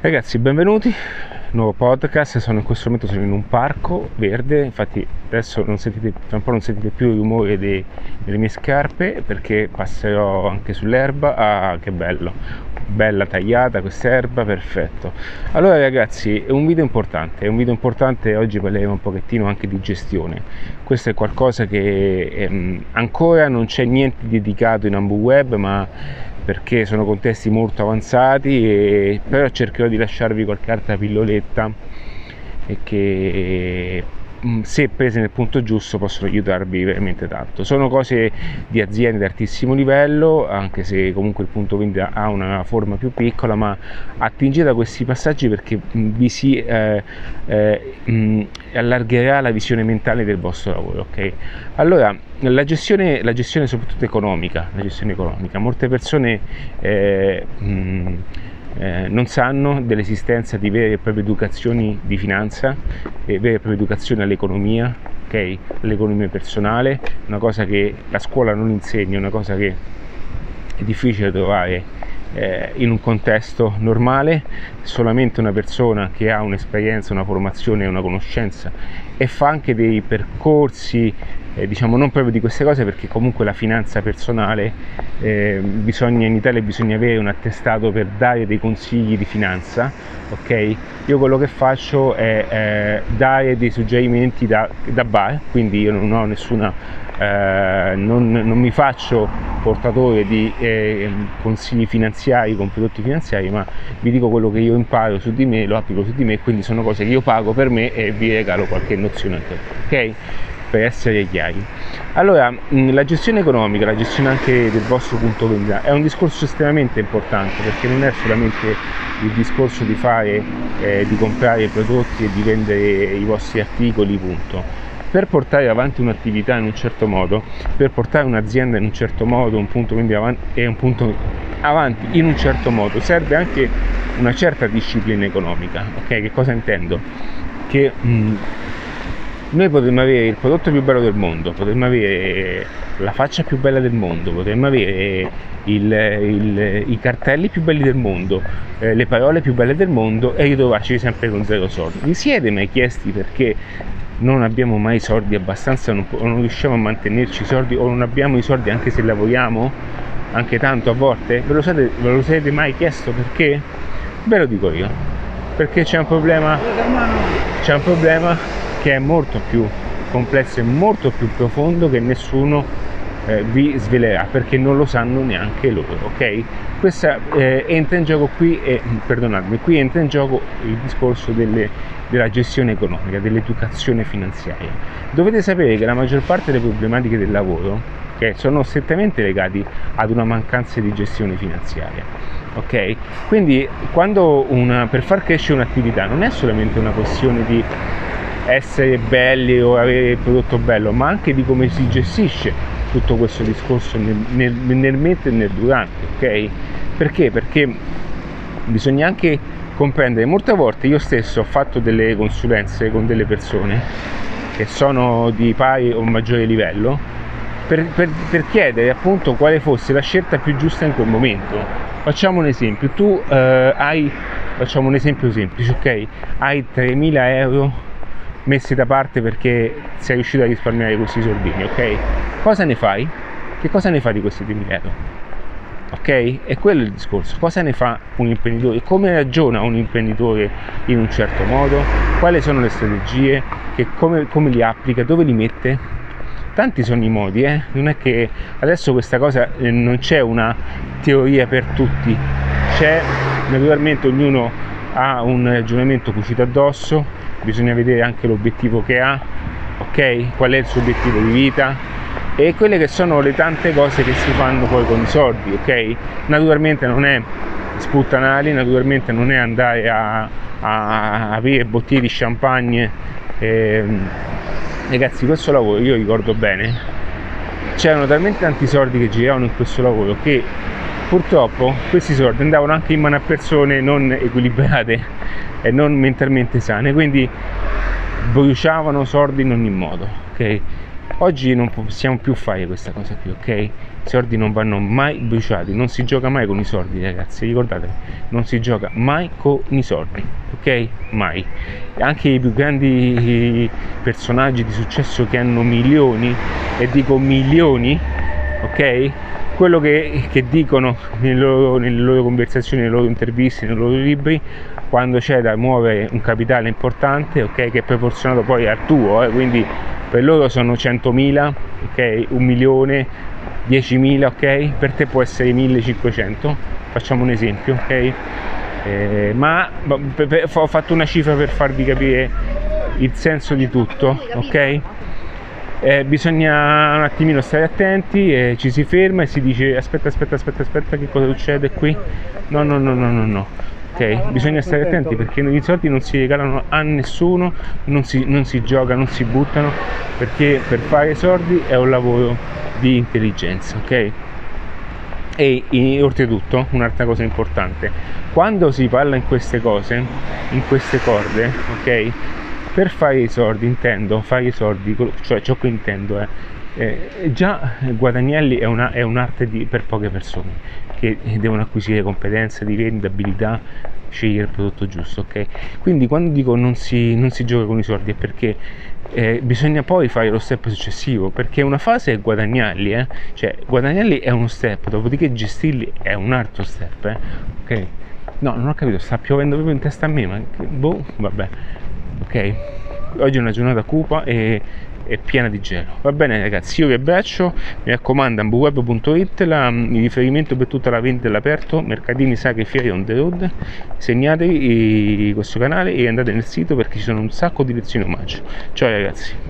Ragazzi, benvenuti, nuovo podcast, sono in questo momento sono in un parco verde, infatti adesso non sentite, tra un po' non sentite più il rumore dei, delle mie scarpe perché passerò anche sull'erba, ah che bello, bella tagliata questa erba, perfetto. Allora ragazzi, è un video importante, è un video importante, oggi parleremo un pochettino anche di gestione. Questo è qualcosa che ehm, ancora non c'è niente dedicato in Ambu Web, ma perché sono contesti molto avanzati, e, però cercherò di lasciarvi qualche altra pilloletta e che se prese nel punto giusto possono aiutarvi veramente tanto. Sono cose di aziende di altissimo livello, anche se comunque il punto vendita ha una forma più piccola, ma attingete a questi passaggi perché mm, vi si eh, eh, mm, allargherà la visione mentale del vostro lavoro. Okay? Allora, la gestione, la gestione soprattutto economica, la gestione economica, molte persone eh, mh, eh, non sanno dell'esistenza di vere e proprie educazioni di finanza e vere e proprie educazioni all'economia, okay? all'economia personale, una cosa che la scuola non insegna, una cosa che è difficile trovare eh, in un contesto normale, solamente una persona che ha un'esperienza, una formazione, una conoscenza e fa anche dei percorsi eh, diciamo non proprio di queste cose perché comunque la finanza personale eh, bisogna in Italia bisogna avere un attestato per dare dei consigli di finanza ok? Io quello che faccio è eh, dare dei suggerimenti da, da bar quindi io non ho nessuna eh, non, non, mi faccio portatore di eh, consigli finanziari con prodotti finanziari ma vi dico quello che io imparo su di me lo applico su di me quindi sono cose che io pago per me e vi regalo qualche nozione anche ok per essere chiari. Allora, la gestione economica, la gestione anche del vostro punto vendita è un discorso estremamente importante perché non è solamente il discorso di fare, eh, di comprare prodotti e di vendere i vostri articoli, punto. Per portare avanti un'attività in un certo modo, per portare un'azienda in un certo modo, un punto vendita avanti, e un punto avanti in un certo modo, serve anche una certa disciplina economica. Ok, che cosa intendo? Che mh, noi potremmo avere il prodotto più bello del mondo, potremmo avere la faccia più bella del mondo, potremmo avere il, il, i cartelli più belli del mondo, eh, le parole più belle del mondo e ritrovarci sempre con zero soldi. Vi siete mai chiesti perché non abbiamo mai soldi abbastanza, non, o non riusciamo a mantenerci i soldi o non abbiamo i soldi anche se lavoriamo, anche tanto a volte? Ve lo siete, ve lo siete mai chiesto perché? Ve lo dico io, perché c'è un problema, c'è un problema che è molto più complesso e molto più profondo che nessuno eh, vi svelerà perché non lo sanno neanche loro ok? Questa eh, entra in gioco qui e perdonatemi qui entra in gioco il discorso delle, della gestione economica dell'educazione finanziaria. Dovete sapere che la maggior parte delle problematiche del lavoro che sono strettamente legati ad una mancanza di gestione finanziaria ok? Quindi quando una, per far crescere un'attività non è solamente una questione di essere belli o avere il prodotto bello, ma anche di come si gestisce tutto questo discorso nel, nel, nel mentre e nel durante, ok? Perché? Perché bisogna anche comprendere, molte volte io stesso ho fatto delle consulenze con delle persone che sono di pari o maggiore livello per, per, per, chiedere appunto quale fosse la scelta più giusta in quel momento. Facciamo un esempio, tu eh, hai, facciamo un esempio semplice, ok? Hai 3.000 euro messi da parte perché sei riuscito a risparmiare questi soldini, ok? Cosa ne fai? Che cosa ne fai di questi 3.000 euro? Ok? E quello è il discorso. Cosa ne fa un imprenditore? Come ragiona un imprenditore in un certo modo? Quali sono le strategie? Come, come, li applica? Dove li mette? Tanti sono i modi, eh? Non è che adesso questa cosa eh, non c'è una teoria per tutti, c'è naturalmente ognuno ha un ragionamento cucito addosso, bisogna vedere anche l'obiettivo che ha, ok? Qual è il suo obiettivo di vita e quelle che sono le tante cose che si fanno poi con i soldi, ok? Naturalmente non è sputtanali, naturalmente non è andare a, a aprire bottiglie di champagne. Eh, ragazzi, questo lavoro io ricordo bene, c'erano talmente tanti soldi che giravano in questo lavoro che purtroppo questi soldi andavano anche in mano a persone non equilibrate e non mentalmente sane, quindi bruciavano soldi in ogni modo, ok? Oggi non possiamo più fare questa cosa qui, ok? I soldi non vanno mai bruciati, non si gioca mai con i soldi, ragazzi, ricordatevi, non si gioca mai con i soldi, ok? Mai. Anche i più grandi personaggi di successo che hanno milioni, e dico milioni, ok? Quello che, che dicono nelle loro, nelle loro conversazioni, nelle loro interviste, nei loro libri, quando c'è da muovere un capitale importante, ok? Che è proporzionato poi al tuo, eh? quindi per loro sono 100.000, ok? Un milione, 10.000, ok? Per te può essere 1.500, facciamo un esempio, ok? Eh, ma ho fatto una cifra per farvi capire il senso di tutto, ok? Eh, bisogna un attimino stare attenti e ci si ferma e si dice aspetta aspetta aspetta aspetta che cosa succede qui? No no no no no no. Ok? Bisogna stare attenti perché i soldi non si regalano a nessuno non si, non si gioca non si buttano perché per fare soldi è un lavoro di intelligenza ok? E oltretutto un'altra cosa importante. Quando si parla in queste cose in queste corde ok per fare i soldi intendo fare i soldi cioè ciò che intendo è eh, già guadagnarli è, una, è un'arte di, per poche persone che devono acquisire competenze di vendita, abilità, scegliere il prodotto giusto, ok? Quindi quando dico non si, non si gioca con i soldi è perché eh, bisogna poi fare lo step successivo, perché una fase è guadagnarli, eh? cioè guadagnarli è uno step, dopodiché gestirli è un altro step, eh? ok? No, non ho capito, sta piovendo proprio in testa a me, ma boh, vabbè, ok? Oggi è una giornata cupa e è piena di gelo. Va bene ragazzi, io vi abbraccio, mi raccomando ambweb.it, il riferimento per tutta la vendita all'aperto, mercatini sacri fieri on the road, segnatevi questo canale e andate nel sito perché ci sono un sacco di lezioni omaggio. Ciao ragazzi.